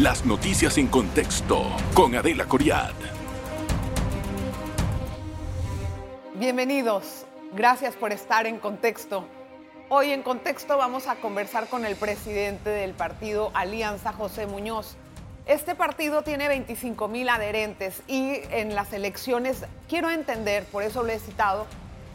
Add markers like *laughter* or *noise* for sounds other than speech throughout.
Las noticias en contexto con Adela Coriad. Bienvenidos. Gracias por estar en contexto. Hoy en contexto vamos a conversar con el presidente del partido Alianza, José Muñoz. Este partido tiene 25 mil adherentes y en las elecciones quiero entender, por eso lo he citado,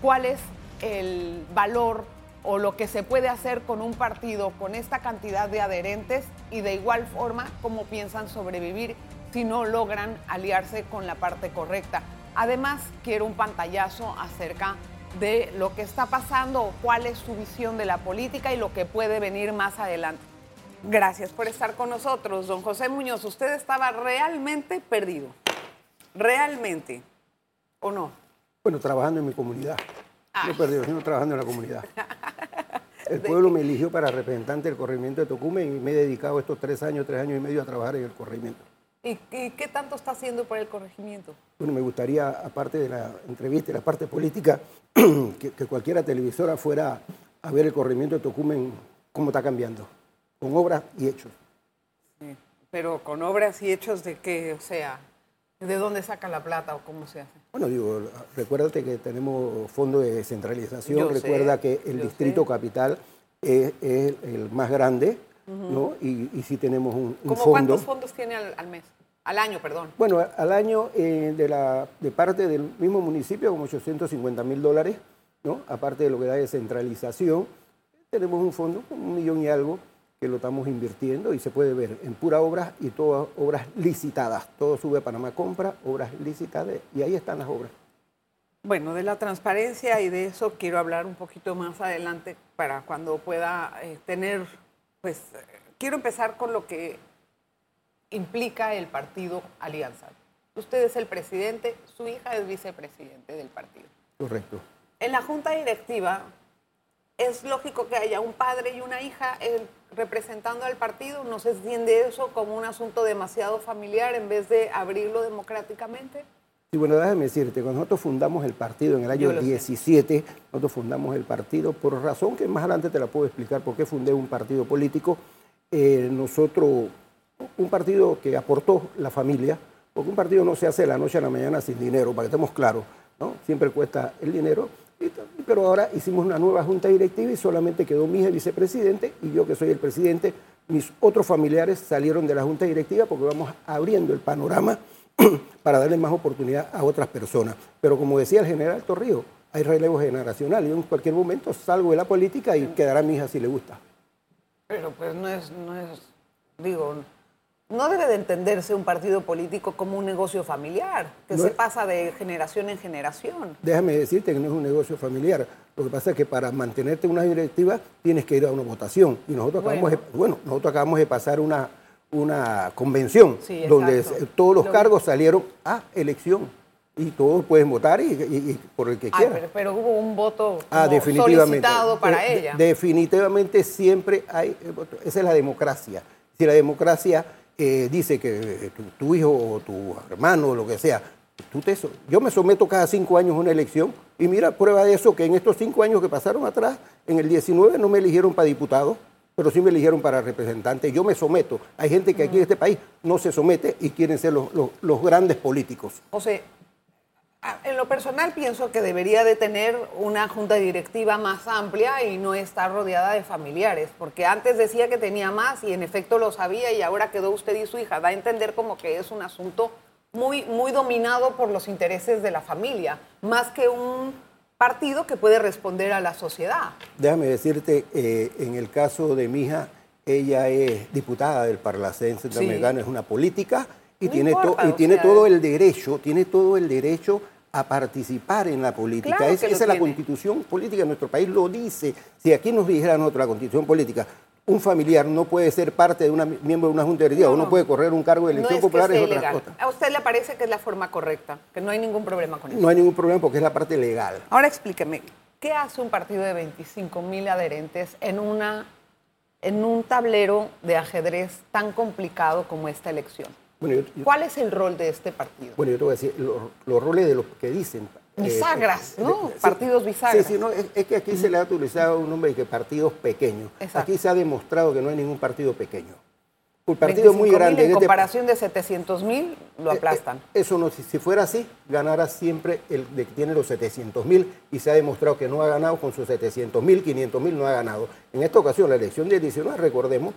cuál es el valor o lo que se puede hacer con un partido con esta cantidad de adherentes y de igual forma cómo piensan sobrevivir si no logran aliarse con la parte correcta. Además, quiero un pantallazo acerca de lo que está pasando cuál es su visión de la política y lo que puede venir más adelante. Gracias por estar con nosotros, don José Muñoz. Usted estaba realmente perdido. Realmente. ¿O no? Bueno, trabajando en mi comunidad. Ah. No perdido, sino trabajando en la comunidad. *laughs* El pueblo me eligió para representante del corregimiento de Tocumen y me he dedicado estos tres años, tres años y medio a trabajar en el corregimiento. ¿Y, y qué tanto está haciendo por el corregimiento? Bueno, me gustaría, aparte de la entrevista y la parte política, *clears throat* que, que cualquiera televisora fuera a ver el corregimiento de Tocumen, cómo está cambiando, con obras y hechos. Sí, pero con obras y hechos de qué, o sea, ¿de dónde saca la plata o cómo se hace? Bueno, digo, recuérdate que tenemos fondo de descentralización, Yo sé, recuerda que el distrito sé. capital es, es el más grande, ¿no? Y, y sí tenemos un, un ¿Cómo fondo. cuántos fondos tiene al, al mes? Al año, perdón. Bueno, al año eh, de, la, de parte del mismo municipio, como 850 mil dólares, ¿no? aparte de lo que da de centralización, tenemos un fondo, un millón y algo, que lo estamos invirtiendo y se puede ver en pura obras y todas obras licitadas. Todo sube a Panamá Compra, obras licitadas, y ahí están las obras. Bueno, de la transparencia y de eso quiero hablar un poquito más adelante para cuando pueda eh, tener, pues, eh, quiero empezar con lo que implica el partido Alianza. Usted es el presidente, su hija es vicepresidente del partido. Correcto. En la junta directiva es lógico que haya un padre y una hija representando al partido. ¿No se entiende eso como un asunto demasiado familiar en vez de abrirlo democráticamente? Sí, bueno, déjame decirte, cuando nosotros fundamos el partido en el año Yo lo sé. 17, nosotros fundamos el partido por razón que más adelante te la puedo explicar por qué fundé un partido político. Eh, nosotros, un partido que aportó la familia, porque un partido no se hace de la noche a la mañana sin dinero, para que estemos claros, ¿no? Siempre cuesta el dinero. Pero ahora hicimos una nueva junta directiva y solamente quedó mi vicepresidente y yo que soy el presidente. Mis otros familiares salieron de la junta directiva porque vamos abriendo el panorama *clears throat* para darle más oportunidad a otras personas. Pero como decía el general Torrijos, hay relevo generacional. Yo en cualquier momento salgo de la política y quedará mi hija si le gusta. Pero pues no es, no es, digo, no debe de entenderse un partido político como un negocio familiar, que No se es- pasa de generación en generación. Déjame decirte que no es un negocio familiar. Lo que pasa es que para mantenerte en una directiva tienes que ir a una votación. Y nosotros acabamos, Bueno. de, bueno, nosotros acabamos de pasar una, una convención Sí, donde todos los Lo- cargos salieron a elección. Y todos pueden votar y, y- y por el que Ay, quieran. pero, pero hubo un voto Ah, solicitado para De- ella. definitivamente siempre hay. Esa es la democracia. Si la democracia dice que eh, tu, hijo o tu hermano o lo que sea, tú te yo me someto cada cinco años a una elección y mira, prueba de eso que en estos cinco años que pasaron atrás, en el 19 no me eligieron para diputado, pero sí me eligieron para representante. Yo me someto. Hay gente que aquí en este país no se somete y quieren ser los, los- los grandes políticos. José, en lo personal pienso que debería de tener una junta directiva más amplia y no estar rodeada de familiares, porque antes decía que tenía más y en efecto lo sabía y ahora quedó usted y su hija. Da a entender como que es un asunto muy, muy dominado por los intereses de la familia, más que un partido que puede responder a la sociedad. Déjame decirte, eh, en el caso de mi hija, ella es diputada del Parlacén Centroamericano, es una política y, No tiene, to- importa, y tiene sea, todo el derecho, tiene todo el derecho a participar en la política. Claro Es- esa es la constitución política de nuestro país, lo dice. Si aquí nos dijera nosotros la constitución política, un familiar no puede ser parte de una miembro de una junta directiva No, o no puede correr un cargo de No elección que popular, es otra cosa. ¿A usted le parece que es la forma correcta? Que no hay ningún problema con eso. No hay ningún problema porque es la parte legal. Ahora explíqueme, ¿qué hace un partido de 25 mil adherentes en, una, en un tablero de ajedrez tan complicado como esta elección? Bueno, yo- yo- ¿Cuál es el rol de este partido? Bueno, yo te voy a decir los, los roles de los que dicen. eh, Bisagras, ¿no? de- sí, Partidos bisagras. Sí, sí, no, es, es que aquí se le ha utilizado un nombre de que partidos pequeños. Exacto. Aquí se ha demostrado que no hay ningún partido pequeño. Un partido muy 25.000 grande. En En este- comparación de 700 mil, lo Eh, aplastan. eh, Eso no, si, si fuera así, ganara siempre el de que tiene los 700 mil y se ha demostrado que no ha ganado con sus 700 mil, 500 mil no ha ganado. En esta ocasión, la elección del 19, recordemos,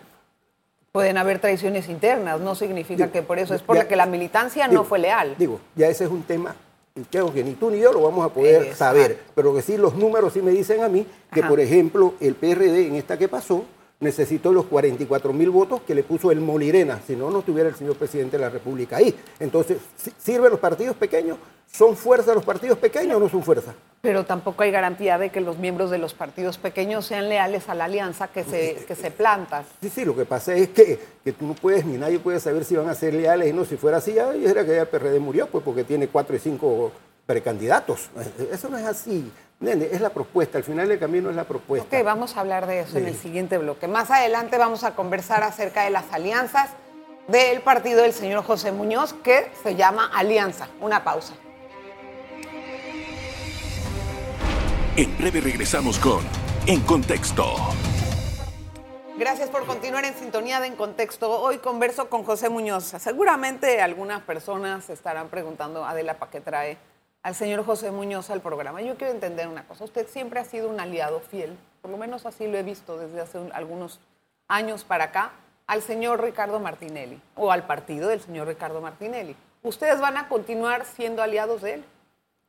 Pueden haber traiciones internas, no significa Digo, que por eso es ya- porque la militancia digo, no fue leal. Digo, ya ese es un tema creo que ni tú ni yo lo vamos a poder Exacto. saber, pero que sí los números sí me dicen a mí que, Ajá. por ejemplo, el PRD en esta que pasó necesitó los 44 mil votos que le puso el Molirena, si no, no estuviera el señor presidente de la República ahí. Entonces, ¿sí- ¿sirven los partidos pequeños? ¿Son fuerza los partidos pequeños o no son fuerza? Pero tampoco hay garantía de que los miembros de los partidos pequeños sean leales a la alianza que se, que se planta. Sí, sí, lo que pasa es que, que tú no puedes, ni nadie puede saber si van a ser leales y no. Si fuera así, ya dijera que ya el PRD murió, pues porque tiene cuatro y cinco precandidatos. Eso no es así. Nene, es la propuesta. Al final del camino es la propuesta. Ok, vamos a hablar de eso en el siguiente bloque. Más adelante vamos a conversar acerca de las alianzas del partido del señor José Muñoz, que se llama Alianza. Una pausa. En breve regresamos con En Contexto. Gracias por continuar en sintonía de En Contexto. Hoy converso con José Muñoz. Seguramente algunas personas se estarán preguntando, Adela, ¿para qué trae al señor José Muñoz al programa? Yo quiero entender una cosa. Usted siempre ha sido un aliado fiel, por lo menos así lo he visto desde hace un- algunos años para acá, al señor Ricardo Martinelli o al partido del señor Ricardo Martinelli. ¿Ustedes van a continuar siendo aliados de él?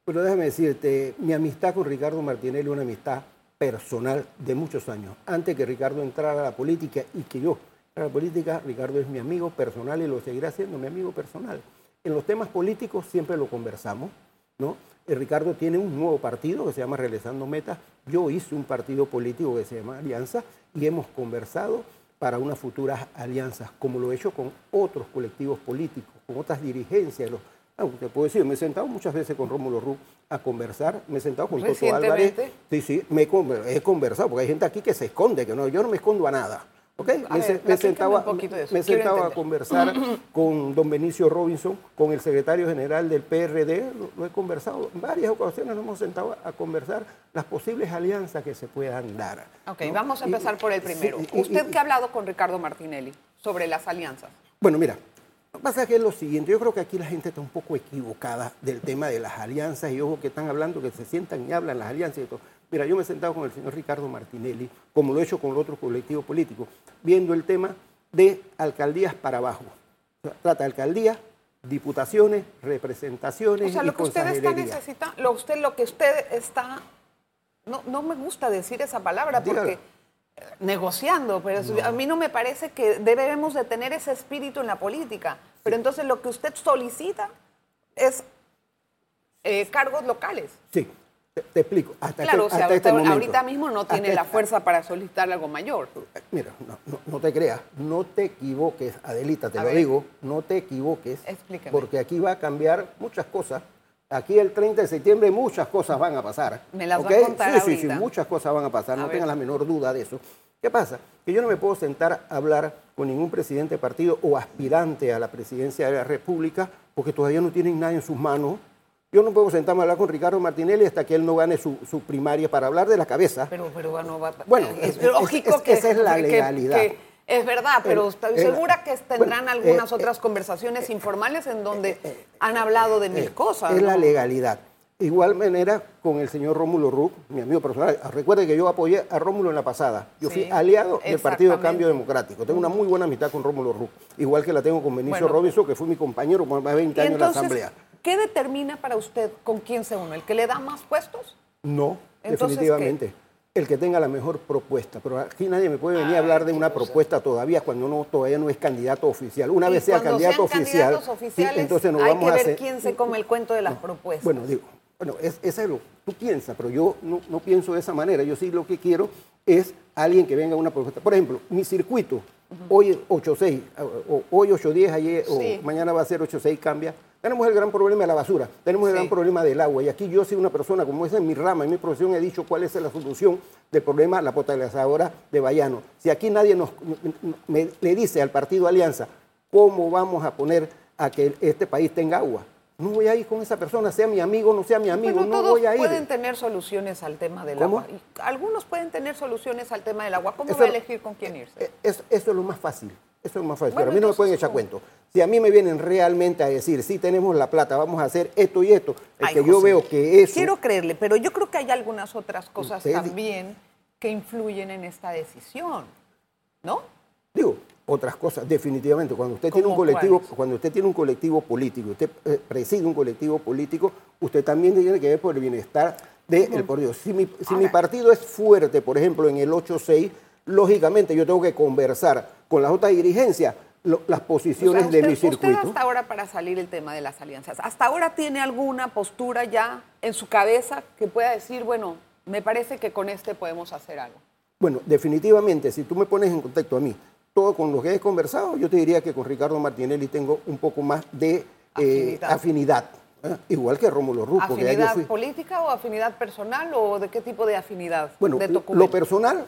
Pero déjame decirte, mi amistad con Ricardo Martinelli es una amistad personal de muchos años. Antes que Ricardo entrara a la política y que yo entrara a la política, Ricardo es mi amigo personal y lo seguirá siendo mi amigo personal. En los temas políticos siempre lo conversamos, ¿no? Ricardo tiene un nuevo partido que se llama Realizando Metas. Yo hice un partido político que se llama Alianza y hemos conversado para unas futuras alianzas, como lo he hecho con otros colectivos políticos, con otras dirigencias. Los, ah, te puedo decir, me he sentado muchas veces con Rómulo Ruz a conversar, me he sentado con Toto Álvarez. Sí, sí, me he conversado, porque hay gente aquí que se esconde, que no, yo no me escondo a nada. ¿Ok? A me, ver, me sentaba, me sentaba a conversar *clears throat* con don Benicio Robinson, con el secretario general del PRD, lo, lo he conversado, en varias ocasiones nos hemos sentado a conversar las posibles alianzas que se puedan dar. Ok, ¿no? vamos a Y- empezar por el primero. y- ¿Usted y- qué ha hablado con Ricardo Martinelli sobre las alianzas? Bueno, mira, lo que pasa es que es lo siguiente, yo creo que aquí la gente está un poco equivocada del tema de las alianzas y ojo que están hablando, que se sientan y hablan las alianzas y todo. Mira, yo me he sentado con el señor Ricardo Martinelli, como lo he hecho con los otros colectivos políticos, viendo el tema de alcaldías para abajo. O sea, trata de alcaldías, diputaciones, representaciones O sea, y lo que usted está necesitando, lo, usted, lo que usted está, no, no me gusta decir esa palabra porque eh, negociando, pero a mí no me parece que debemos de tener ese espíritu en la política. Pero entonces lo que usted solicita es eh, cargos locales. Sí, te, te explico. Hasta Claro, este- o sea, hasta este ahorita, momento. ahorita mismo no tiene la esta- fuerza para solicitar algo mayor. Mira, no, no- no te creas, no te equivoques, Adelita, te A lo ver. digo, no te equivoques, Explícame. porque aquí va a cambiar muchas cosas. Aquí el 30 de septiembre muchas cosas van a pasar. Me las va ¿ok? a contar Sí, sí, sí, muchas cosas van a pasar, A no ver. tengan la menor duda de eso. ¿Qué pasa? Que yo no me puedo sentar a hablar con ningún presidente de partido o aspirante a la presidencia de la República porque todavía no tienen nada en sus manos. Yo no puedo sentarme a hablar con Ricardo Martinelli hasta que él no gane su, su primaria para hablar de la cabeza. Pero, pero bueno, va- Bueno, es, es- lógico es- que esa es la legalidad. que es verdad, pero El- estoy el- segura que tendrán algunas eh, otras conversaciones informales en donde han hablado de mil Eh, cosas. Es la legalidad. Igual manera con el señor Rómulo Ruc, mi amigo personal. Recuerde que yo apoyé a Rómulo en la pasada. Yo fui aliado del Partido. Cambio Democrático. Tengo una muy buena amistad con Rómulo Ruc. Igual que la tengo con Benicio Bueno. Robinson, que fue mi compañero por más de 20 Y años en la Asamblea. ¿Qué determina para usted con quién se une? ¿El que le da más puestos? No, Entonces, definitivamente. El que tenga la mejor propuesta. Pero aquí nadie me puede venir a hablar de una propuesta todavía cuando uno todavía no es candidato oficial. Una Y vez sea candidato oficial, sí, entonces hay vamos que a ver hacer. quién se come el cuento de las propuestas. Bueno, digo, bueno, es, es lo tú piensas, pero yo no, no pienso de esa manera. Yo sí lo que quiero es alguien que venga a una propuesta. Por ejemplo, mi circuito, hoy es 8-6, o hoy 8-10, ayer, Sí. o mañana va a ser 8-6, cambia. Tenemos el gran problema de la basura, tenemos el Sí. gran problema del agua. Y aquí yo soy una persona, como esa es mi rama, en mi profesión, he dicho cuál es la solución del problema la potabilizadora de Bayano. Si aquí nadie nos, me- le dice al partido Alianza cómo vamos a poner a que este país tenga agua, no voy a ir con esa persona, sea mi amigo, no sea mi amigo, Bueno, no todos voy a ir. pueden tener soluciones al tema del ¿Cómo? agua. Algunos pueden tener soluciones al tema del agua. ¿Cómo Eso va a elegir con quién irse? Eh, es- eso es lo más fácil. Eso es más fácil. Bueno, pero a mí no me pueden echar ¿cómo? cuento. Si a mí me vienen realmente a decir, sí tenemos la plata, vamos a hacer esto y esto, es que yo veo que eso... Quiero creerle, pero yo creo que hay algunas otras cosas Usted- también que influyen en esta decisión, ¿no? Digo, otras cosas, definitivamente. Cuando usted tiene un ¿Cómo colectivo, cuando usted tiene un colectivo político, usted eh, preside un colectivo político, usted también tiene que ver por el bienestar del partido. Si, mi, si mi partido es fuerte, por ejemplo, en el 8-6, lógicamente yo tengo que conversar con las otras dirigencias lo- las posiciones O sea, de mi usted circuito. hasta ahora para salir el tema de las alianzas, ¿hasta ahora tiene alguna postura ya en su cabeza que pueda decir, bueno, me parece que con este podemos hacer algo? Bueno, definitivamente, si tú me pones en contacto a mí, todo con lo que he conversado, yo te diría que con Ricardo Martinelli tengo un poco más de eh, Afinidad. ¿eh? Igual que Rómulo yo ¿Afinidad fui- política o afinidad personal o de qué tipo de afinidad? Bueno, de lo personal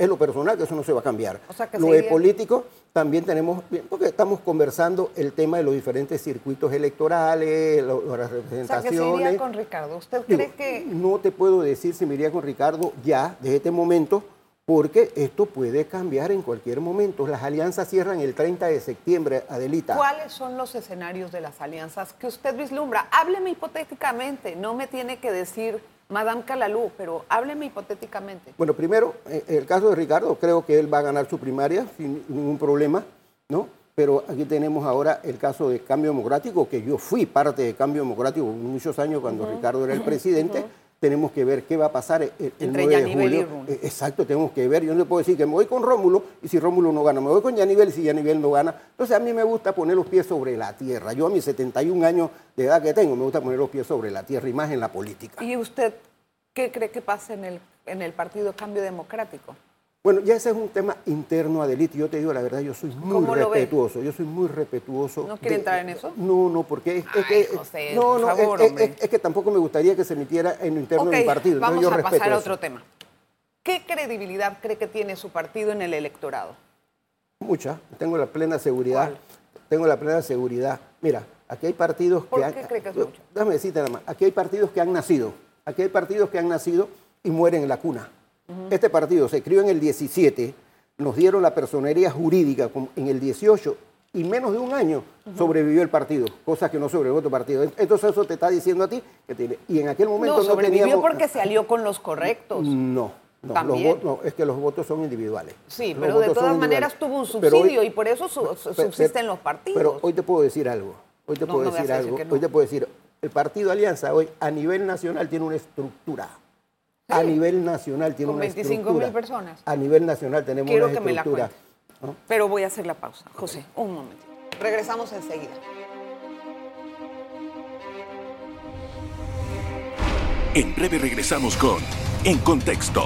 es lo personal, que eso no se va a cambiar. O sea, que lo de político también tenemos, porque estamos conversando el tema de los diferentes circuitos electorales, las O sea, que se representaciones. iría con Ricardo. ¿Usted Digo, cree que No te puedo decir si me iría con Ricardo ya, desde este momento, porque esto puede cambiar en cualquier momento. Las alianzas cierran el 30 de septiembre, Adelita. ¿Cuáles son los escenarios de las alianzas que usted vislumbra? Hábleme hipotéticamente, no me tiene que decir Madame Calalú, pero hábleme hipotéticamente. Bueno, primero, eh, el caso de Ricardo, creo que él va a ganar su primaria sin ningún problema, ¿no? Pero aquí tenemos ahora el caso de Cambio Democrático, que yo fui parte de Cambio Democrático muchos años cuando Ricardo era el presidente. Tenemos que ver qué va a pasar el, el Entre 9 de y julio. Eh, Exacto, tenemos que ver. Yo no le puedo decir que me voy con Rómulo y si Rómulo no gana, me voy con Yanivel y si Yanivel no gana. Entonces a mí me gusta poner los pies sobre la tierra. Yo a mis 71 años de edad que tengo, me gusta poner los pies sobre la tierra y más en la política. ¿Y usted qué cree que pasa en el, en el Partido Cambio Democrático? Bueno, ya ese es un tema interno, Adelita. y Yo te digo la verdad, yo soy muy respetuoso. Yo soy muy respetuoso. ¿No quiere entrar en eso? No, no, porque es, que. José, no, por no, favor, es, es- es que tampoco me gustaría que se emitiera en lo interno Ok, de mi partido. vamos yo a pasar a otro tema. ¿Qué credibilidad cree que tiene su partido en el electorado? Mucha. Tengo la plena seguridad. ¿Cuál? Tengo la plena seguridad. Mira, aquí hay partidos ¿Por que han. qué cree que es mucho? Déjame decirte nada más. Aquí hay partidos que han nacido. Aquí hay partidos que han nacido y mueren en la cuna. Este partido se crió en el 17, nos dieron la personería jurídica en el 18 y menos de un año sobrevivió el partido, cosa que no sobrevivió otro partido. Entonces eso te está diciendo a ti que tiene, y en aquel momento No, no, sobrevivió teníamos porque se alió con los correctos. no, no, los es que los votos son individuales. Sí, Los pero de todas maneras tuvo un hoy- subsidio y por eso su- su- Pe- subsisten los partidos. Pero hoy te puedo decir algo. Hoy te No, puedo decir algo. Hoy te puedo decir, el partido Alianza hoy a nivel nacional tiene una estructura. A nivel nacional tiene Con una 25 mil estructura. personas. A nivel nacional tenemos Quiero una que me la estructura. cuente. ¿no? Pero voy a hacer la pausa. José, un momento. Regresamos enseguida. En breve regresamos con En Contexto.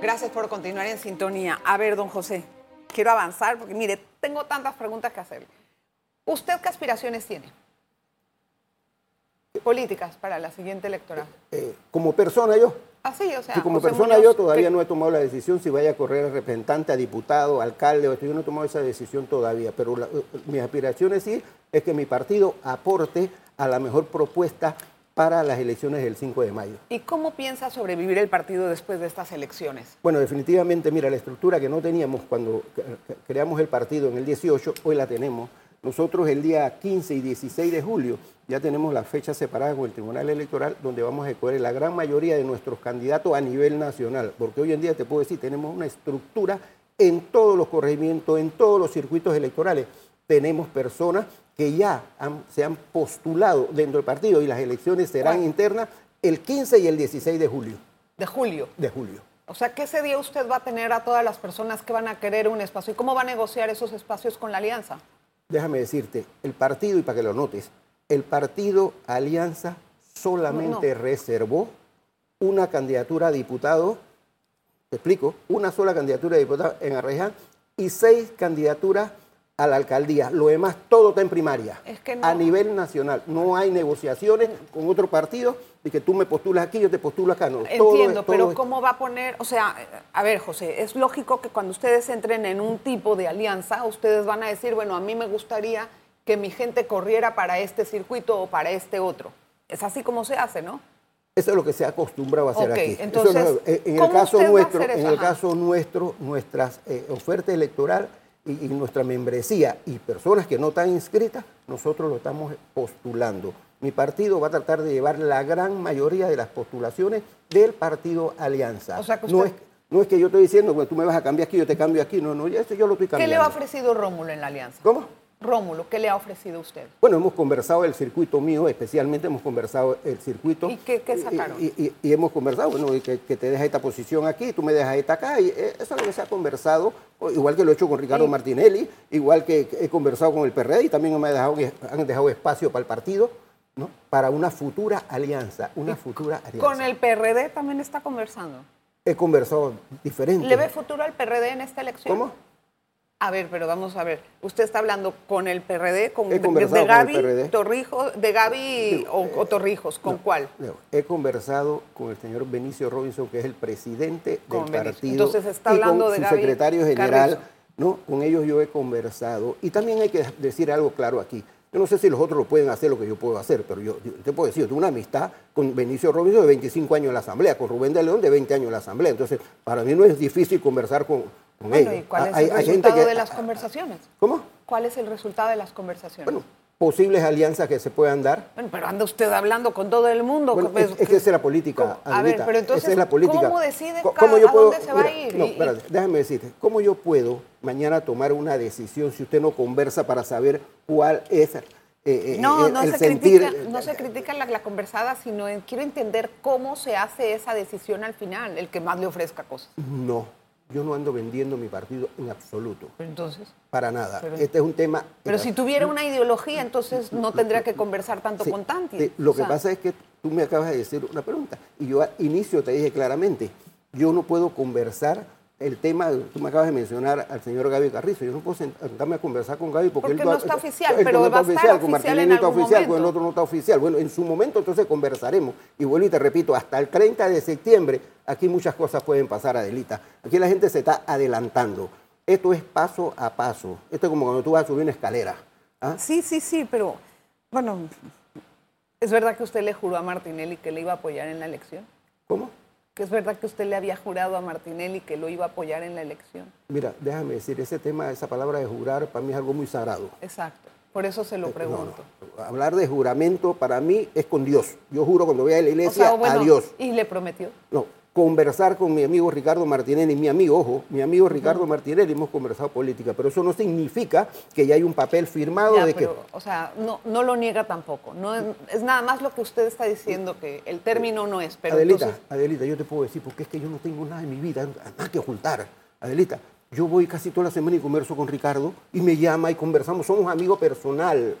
Gracias por continuar en sintonía. A ver, don José, quiero avanzar porque mire, tengo tantas preguntas que hacerle. ¿Usted qué aspiraciones tiene? Políticas para la siguiente electoral. Eh, como persona yo, Así, o sea, sí, como José persona Muñoz, yo todavía ¿qué- no he tomado la decisión si vaya a correr a representante, a diputado, alcalde, o esto. yo no he tomado esa decisión todavía, pero la- eh, mis aspiraciones sí es que mi partido aporte a la mejor propuesta para las elecciones del 5 de mayo. ¿Y cómo piensa sobrevivir el partido después de estas elecciones? Bueno, definitivamente, mira, la estructura que no teníamos cuando cre- cre- creamos el partido en el 18, hoy la tenemos. Nosotros el día 15 y 16 de julio ya tenemos la fecha separada con el Tribunal Electoral donde vamos a escoger la gran mayoría de nuestros candidatos a nivel nacional, porque hoy en día te puedo decir, tenemos una estructura en todos los corregimientos, en todos los circuitos electorales. Tenemos personas que ya han- se han postulado dentro del partido y las elecciones serán internas el 15 y el 16 de julio. De julio. De julio. O sea, que ese día usted va a tener a todas las personas que van a querer un espacio. ¿Y cómo va a negociar esos espacios con la alianza? Déjame decirte, el partido, y para que lo notes, el partido Alianza solamente No, reservó una candidatura a diputado, te explico, una sola candidatura a diputado en Arreján y seis candidaturas a la alcaldía. Lo demás todo está en primaria. Es que no- A nivel nacional. No hay negociaciones con otro partido de que tú me postulas aquí, yo te postulo acá. No, Entiendo, todo pero ¿cómo va a poner? O sea, a ver, José, es lógico que cuando ustedes entren en un tipo de alianza, ustedes van a decir, bueno, a mí me gustaría que mi gente corriera para este circuito o para este otro. Es así como se hace, ¿no? Eso es lo que se ha acostumbrado a hacer aquí. Entonces, en el ¿cómo caso nuestro, en el caso nuestro, nuestras eh, ofertas electoral y, y nuestra membresía y personas que no están inscritas, nosotros lo estamos postulando. Mi partido va a tratar de llevar la gran mayoría de las postulaciones del partido Alianza. O sea que no, es, no es que yo estoy diciendo que tú me vas a cambiar aquí, yo te cambio aquí. No, no, eso yo lo estoy ¿Qué cambiando. le ha ofrecido Rómulo en la alianza? ¿Cómo? Rómulo, ¿qué le ha ofrecido usted? Bueno, hemos conversado el circuito mío, especialmente hemos conversado el circuito. ¿Y qué- qué sacaron? Y, y- y hemos conversado, bueno, y que, que te deja esta posición aquí, tú me dejas esta acá, y eh, eso es lo que se ha conversado, igual que lo he hecho con Ricardo Sí. Martinelli, igual que he conversado con el PRD y también me han dejado, han dejado espacio para el partido, ¿no? Para una futura alianza, una futura alianza. Con el PRD también está conversando. He conversado diferente. ¿Le ve futuro al PRD en esta elección? ¿Cómo? A ver, pero vamos a ver. Usted está hablando con el PRD, con, He de, con Gaby PRD. Torrijos, de Gaby o, o Torrijos, ¿con cuál? No, he conversado con el señor Benicio Robinson, que es el presidente Con del Benicio. partido. Entonces está y con hablando de su Gaby secretario general. Carrizo. ¿no? Con ellos yo he conversado. Y también hay que decir algo claro aquí. Yo no sé si los otros lo pueden hacer lo que yo puedo hacer, pero yo, yo te puedo decir, yo tengo una amistad con Benicio Robinson de 25 años en la Asamblea, con Rubén de León de 20 años en la Asamblea. Entonces, para mí no es difícil conversar con, con Bueno, ellos. ¿y cuál es Hay- el resultado que- de las conversaciones? ¿Cómo? ¿Cuál es el resultado de las conversaciones? Bueno, posibles alianzas que se puedan dar. Bueno, pero anda usted hablando con todo el mundo. Bueno, es, es que esa es la política. ¿Cómo? A ver, pero entonces, es la política. ¿cómo decide cada- yo a puedo- dónde se va a ir? No, y- espérate, déjame decirte, ¿cómo yo puedo mañana tomar una decisión si usted no conversa para saber cuál es eh, eh, No, el, no, el se sentir? critica, no se critica la, la conversada, sino en- quiero entender cómo se hace esa decisión al final, el que más le ofrezca cosas. No, yo no ando vendiendo mi partido en absoluto, entonces, para nada. Pero- este es un tema... pero si tuviera una ideología, entonces no tendría que conversar tanto Sí, con Tanti. lo O que sea, pasa es que tú me acabas de decir una pregunta y yo al inicio te dije claramente, yo no puedo conversar el tema, tú me acabas de mencionar al señor Gaby Carrizo, yo no puedo sentarme a conversar con Gaby porque, Porque él no está oficial, pero no está va a estar oficial, con oficial en no está oficial, con el otro no está oficial. Bueno, en su momento entonces conversaremos. Y vuelvo y te repito, hasta el 30 de septiembre aquí muchas cosas pueden pasar, Adelita. Aquí la gente se está adelantando. Esto es paso a paso. Esto es como cuando tú vas a subir una escalera. ¿ah? Sí, sí, sí, pero bueno, ¿es verdad que usted le juró a Martinelli que le iba a apoyar en la elección? ¿Cómo? ¿Que es verdad que usted le había jurado a Martinelli que lo iba a apoyar en la elección? Mira, déjame decir, ese tema, esa palabra de jurar, para mí es algo muy sagrado. Exacto, por eso se lo No, pregunto. no. Hablar de juramento para mí es con Dios. Yo juro cuando voy a la O iglesia sea, bueno, a Dios. ¿y le prometió? No, conversar con mi amigo Ricardo Martinelli, mi amigo, ojo, mi amigo Ricardo Martinelli, hemos conversado política, pero eso no significa que ya hay un papel firmado Ya, de pero, que... o sea, no, no lo niega tampoco. No es, es nada más lo que usted está diciendo, que el término no es. Pero Adelita, entonces- Adelita, yo te puedo decir, porque es que yo no tengo nada en mi vida, nada que ocultar. Adelita, yo voy casi toda la semana y converso con Ricardo y me llama y conversamos, somos amigos personal.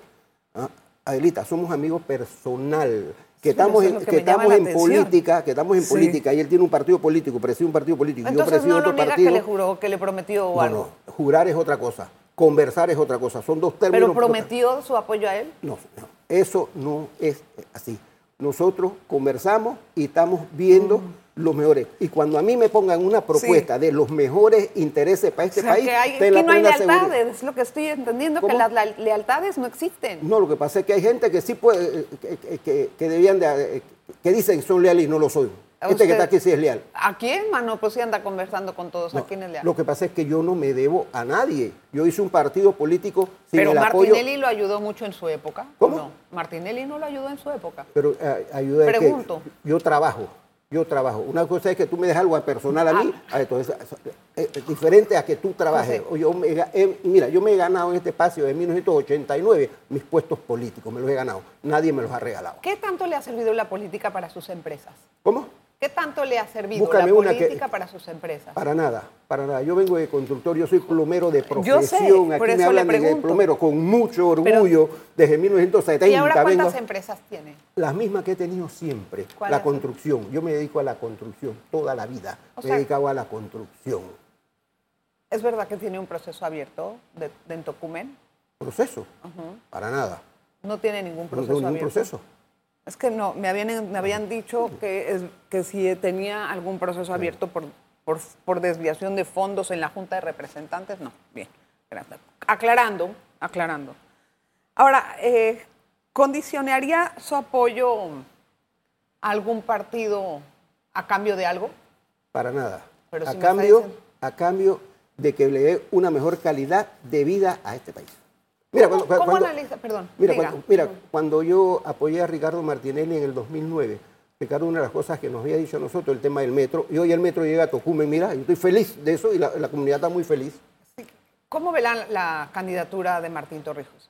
¿ah? Adelita, somos amigos personal. Que estamos, en, lo que estamos en política, que estamos en Sí. política y él tiene un partido político, preside un partido político, y yo entonces presido no lo otro niega partido. que le juró, que le prometió o no, algo. no, jurar es otra cosa, conversar es otra cosa, son dos términos. Pero prometió su apoyo a él. No, no, eso no es así. Nosotros conversamos y estamos viendo los mejores. Y cuando a mí me pongan una propuesta de los mejores intereses para este o sea, país, que, hay, ten la que no hay seguridad. lealtades, es lo que estoy entendiendo, que las la- lealtades no existen. No, lo que pasa es que hay gente que sí puede, eh, que, que- que- que debían de, eh, que dicen que son leales y no lo son. ¿A Este que usted? está aquí sí es leal. ¿A quién, mano? Pues sí anda conversando con todos. ¿A No, quién es leal? Lo que pasa es que yo no me debo a nadie. Yo hice un partido político sin Pero el apoyo. Martinelli lo ayudó mucho en su época. ¿o ¿Cómo? No, Martinelli no lo ayudó en su época. Pero eh, ayuda que Pregunto. yo trabajo, yo trabajo. Una cosa es que tú me des algo personal a mí, Ah. ah, entonces es, es diferente a que tú trabajes. O yo me he- mira, yo me he ganado en este espacio de 1989 mis puestos políticos, me los he ganado. Nadie me los ha regalado. ¿Qué tanto le ha servido la política para sus empresas? ¿Cómo? ¿Qué tanto le ha servido Búscame la que- política para sus empresas? Para nada, para nada. Yo vengo de constructor, yo soy plomero de Yo sé, profesión. por Aquí eso me le hablan de pregunto. plomero con mucho orgullo desde 1970. ¿Y ahora cuántas vengo- empresas tiene? Las mismas que he tenido siempre. ¿Cuáles La son? construcción. Yo me dedico a la construcción toda la vida. O me sea- he dedicado a la construcción. ¿Es verdad que tiene un proceso abierto de, de en Tocumen? ¿Proceso? Para nada. No tiene ningún No proceso tengo ningún abierto. proceso. Es que no, me habían, me habían dicho que, es, que si tenía algún proceso abierto por, por, por desviación de fondos en la Junta de Representantes, no. Bien. Aclarando, aclarando. Ahora, eh, ¿condicionaría su apoyo a algún partido a cambio de algo? Para nada. Pero si cambio, diciendo- a cambio de que le dé una mejor calidad de vida a este país. Mira, ¿Cómo, cuando, cómo cuando- analiza? Perdón. Mira, diga. cuando, mira, cuando yo apoyé a Ricardo Martinelli en el 2009, Ricardo, una de las cosas que nos había dicho a nosotros, el tema del metro, y hoy el metro llega a Tocumen, mira, yo estoy feliz de eso y la, la comunidad está muy feliz. ¿Cómo ve la, la candidatura de Martín Torrijos?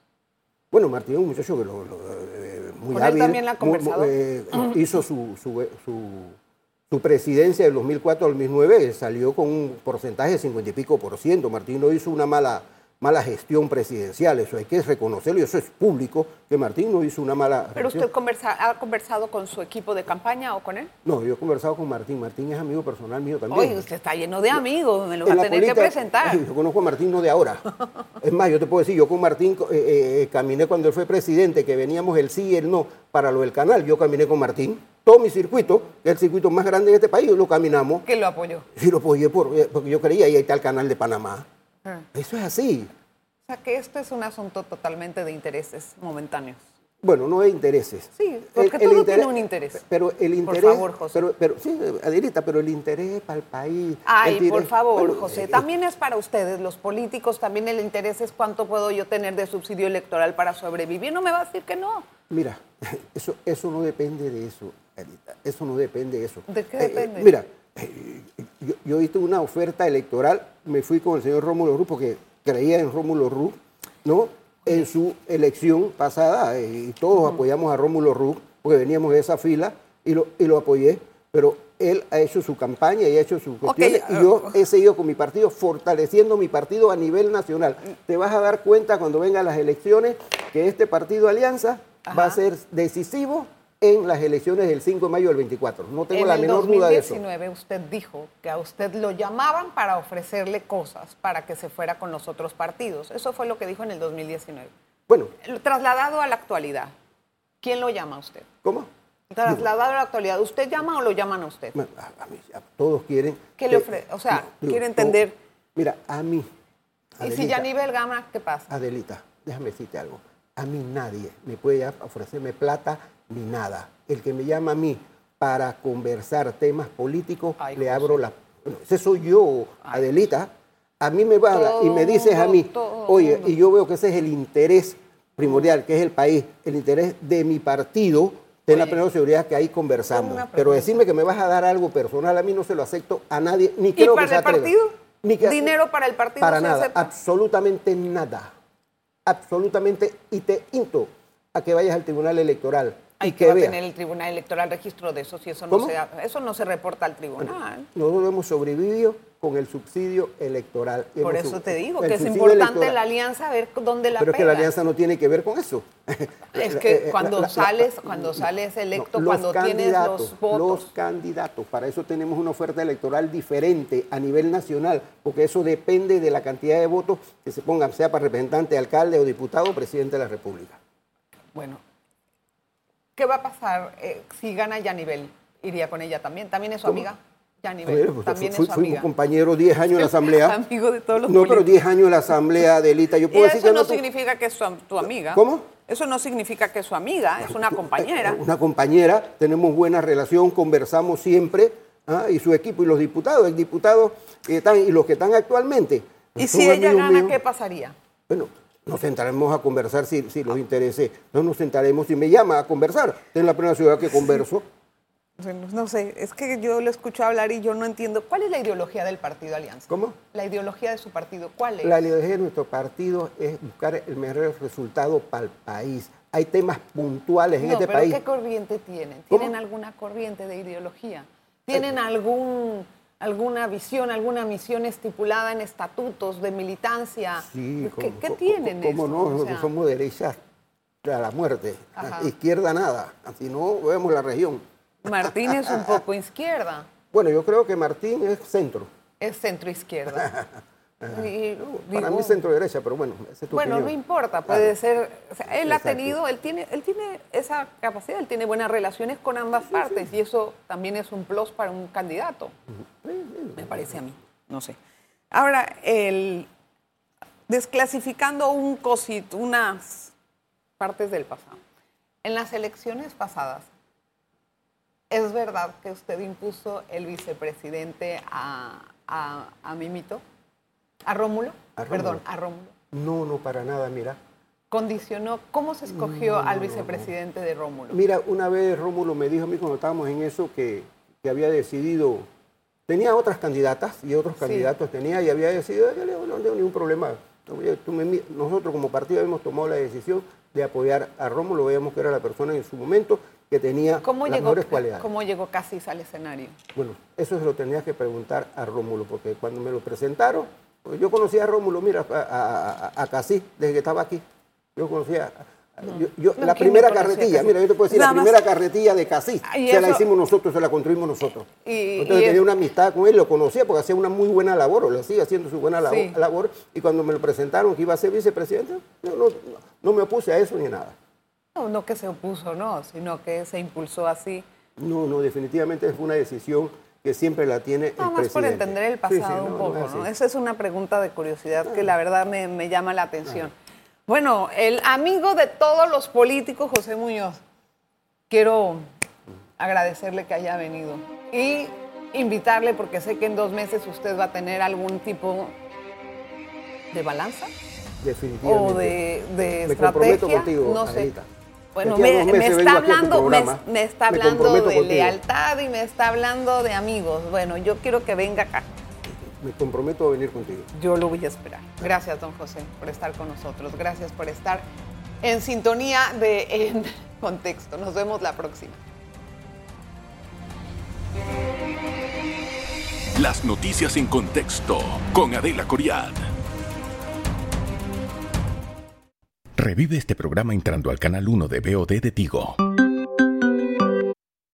Bueno, Martín es un muchacho que lo, lo, eh, muy ¿Con él también la ha muy, conversado? eh, hizo su, su, su- su presidencia del 2004 al 2009, eh, salió con un porcentaje de 50 y pico por ciento. Martín no hizo una mala, mala gestión presidencial, eso hay que reconocerlo y eso es público, que Martín no hizo una mala ¿Pero gestión. usted conversa- ha conversado con su equipo de campaña o con él? No, yo he conversado con Martín. Martín es amigo personal mío también. Oye, usted está lleno de amigos, me lo va a tener que presentar. *laughs* Yo conozco a Martín no de ahora. Es más, yo te puedo decir, yo con Martín eh, eh, caminé cuando él fue presidente, que veníamos el sí y el no para lo del canal. Yo caminé con Martín. Todo mi circuito, que es el circuito más grande de este país, lo caminamos. Que lo apoyó. Y lo apoyé por, eh, porque yo creía, y ahí está el canal de Panamá. Eso es así. O sea que esto es un asunto totalmente de intereses momentáneos. Bueno, no de intereses. Sí, porque todo tiene un interés. Pero el interés. favor, José. Pero, pero, sí, Adelita, pero el interés es para el país. Ay, el por favor, bueno, José, eh, también es para ustedes, los políticos, también el interés es cuánto puedo yo tener de subsidio electoral para sobrevivir. No me va a decir que no. Mira, *laughs* eso, eso no depende de eso, Anita. Eso no depende de eso. ¿De qué Eh, eh, depende? mira, yo, yo hice una oferta electoral, me fui con el señor Rómulo Ruz porque creía en Rómulo Ruz, ¿no? En su elección pasada, eh, y todos apoyamos a Rómulo Ruz porque veníamos de esa fila y lo, y lo apoyé, pero él ha hecho su campaña y ha hecho sus Ok, cuestiones ah, y yo he seguido con mi partido, fortaleciendo mi partido a nivel nacional. Te vas a dar cuenta cuando vengan las elecciones que este partido Alianza va a ser decisivo en las elecciones del 5 de mayo del 24. No tengo en la el menor duda de eso. 2019 usted dijo que a usted lo llamaban para ofrecerle cosas para que se fuera con los otros partidos. Eso fue lo que dijo en el 2019. Bueno, Trasladado a la actualidad, ¿quién lo llama a usted? ¿cómo? Trasladado a la actualidad, ¿usted llama o lo llaman a usted? Bueno, A, a mí, a todos quieren. ¿Qué le ofrece? O sea, quiere todo- entender. Mira, a mí. Y si Adelita, Yanivel gana, ¿qué pasa? Adelita, déjame decirte algo. A mí nadie me puede ya ofrecerme plata ni nada. El que me llama a mí para conversar temas políticos, Ay, le abro la... Bueno, ese soy yo, Adelita. A mí me va a- y me dices a mí, Todo, oye, todo. y yo veo que ese es el interés primordial, que es el país, el interés de mi partido, ten la plena seguridad que ahí conversamos. Pero decirme que me vas a dar algo personal, a mí no se lo acepto a nadie, ni ¿Y creo para que se el partido? Ni que- ¿Dinero para el partido Para nada, acepta? absolutamente nada. Absolutamente. Y te insto a que vayas al Tribunal Electoral y que va a tener el Tribunal Electoral registro de eso, si eso no, ¿Cómo? se, eso no se reporta al tribunal. Nosotros hemos sobrevivido con el subsidio electoral. Por Hemos eso te digo que es importante electoral. la alianza, ver dónde la Pero es que la alianza no tiene que ver con eso. *laughs* Es que cuando la- la- sales, la- cuando sales electo, cuando tienes los votos. Los candidatos, para eso tenemos una oferta electoral diferente a nivel nacional, porque eso depende de la cantidad de votos que se pongan, sea para representante, alcalde o diputado o presidente de la República. Bueno, ¿qué va a pasar eh, si gana Yanivel? Iría con ella también. ¿También es su ¿Cómo? amiga? Yanivel, ver, pues, también fui- es su fuimos amiga. compañeros 10 años en la *laughs* asamblea. Amigo de todos los No, pero políticos. 10 años en la asamblea, Adelita. Yo Y puedo decir eso que no significa que es su, tu amiga. ¿Cómo? Eso no significa que es su amiga, es una compañera. Una compañera, tenemos buena relación, conversamos siempre, ¿ah? y su equipo y los diputados, el diputado que están y los que están actualmente. Y si ella gana, míos. ¿qué pasaría? Bueno, nos sentaremos a conversar si, si los intereses. No nos sentaremos, si me llama a conversar, en la primera ciudad que converso. No sé, es que yo lo escucho hablar y yo no entiendo. ¿Cuál es la ideología del Partido Alianza? ¿Cómo? La ideología de su partido, ¿cuál es? La ideología de nuestro partido es buscar el mejor resultado para el país. Hay temas puntuales en no, este pero país. ¿qué corriente tienen? ¿Cómo? ¿Tienen alguna corriente de ideología? ¿Tienen algún, alguna visión, alguna misión estipulada en estatutos de militancia? Sí, ¿Qué, como- qué tienen ¿Cómo no? O sea, somos derechas a la muerte, Ajá. izquierda nada. Así no vemos la región. Martín es un poco *laughs* izquierda, Bueno, yo creo que Martín es centro. es centro izquierda. *laughs* Y Para digo, mí centro derecha, pero bueno, esa es tu Bueno, no importa, puede Claro. ser. o sea, él Exacto. ha tenido, él tiene, él tiene esa capacidad, él tiene buenas relaciones con ambas partes y eso también es un plus para un candidato. Me parece a mí, no sé. Ahora, el desclasificando un cosito, unas partes del pasado. En las elecciones pasadas, ¿es verdad que usted impuso el vicepresidente a, a, a Mimito? ¿A Rómulo? A Rómulo. Perdón, a Rómulo. No, no, para nada, mira. Condicionó, ¿cómo se escogió al vicepresidente de Rómulo? Mira, una vez Rómulo me dijo a mí cuando estábamos en eso que, que había decidido, tenía otras candidatas y otros Sí. candidatos tenía y había decidido, yo le digo, no tengo ningún problema. Nosotros como partido hemos tomado la decisión de apoyar a Rómulo, veíamos que era la persona en su momento que tenía ¿Cómo las llegó, mejores cualidades. ¿Cómo llegó Casís al escenario? Bueno, eso se lo tenías que preguntar a Rómulo, porque cuando me lo presentaron, pues yo conocía a Rómulo, mira, a, a, Casí, desde que estaba aquí. Yo conocía, a- yo- yo- No, la ¿quién primera carretilla, mira, yo te puedo decir, Nada la más- primera carretilla de Casí, se la hicimos nosotros, se la construimos nosotros. Y- Entonces y tenía es- una amistad con él, lo conocía porque hacía una muy buena labor, o lo sigue haciendo su buena Sí. labor, y cuando me lo presentaron que iba a ser vicepresidente, yo no, no- no me opuse a eso ni nada. No, no que se opuso, no, sino que se impulsó así. No, no, definitivamente es una decisión que siempre la tiene el Nada más por presidente. entender el pasado sí, un no, poco, no. Esa es una pregunta de curiosidad que la verdad me, me llama la atención. Bueno, el amigo de todos los políticos, José Muñoz, quiero agradecerle que haya venido y invitarle, porque sé que en dos meses usted va a tener algún tipo de balanza Definitivamente. o de, de Me comprometo estrategia, contigo, no sé. Bueno, me, está hablando, me, está hablando de contigo. lealtad y me está hablando de amigos. Bueno, yo quiero que venga acá. Me comprometo a venir contigo. Yo lo voy a esperar. Gracias, don José, por estar con nosotros. Gracias por estar en sintonía de En Contexto. Nos vemos la próxima. Las noticias en contexto con Adela Coriad. Revive este programa entrando al canal 1 de BOD de Tigo.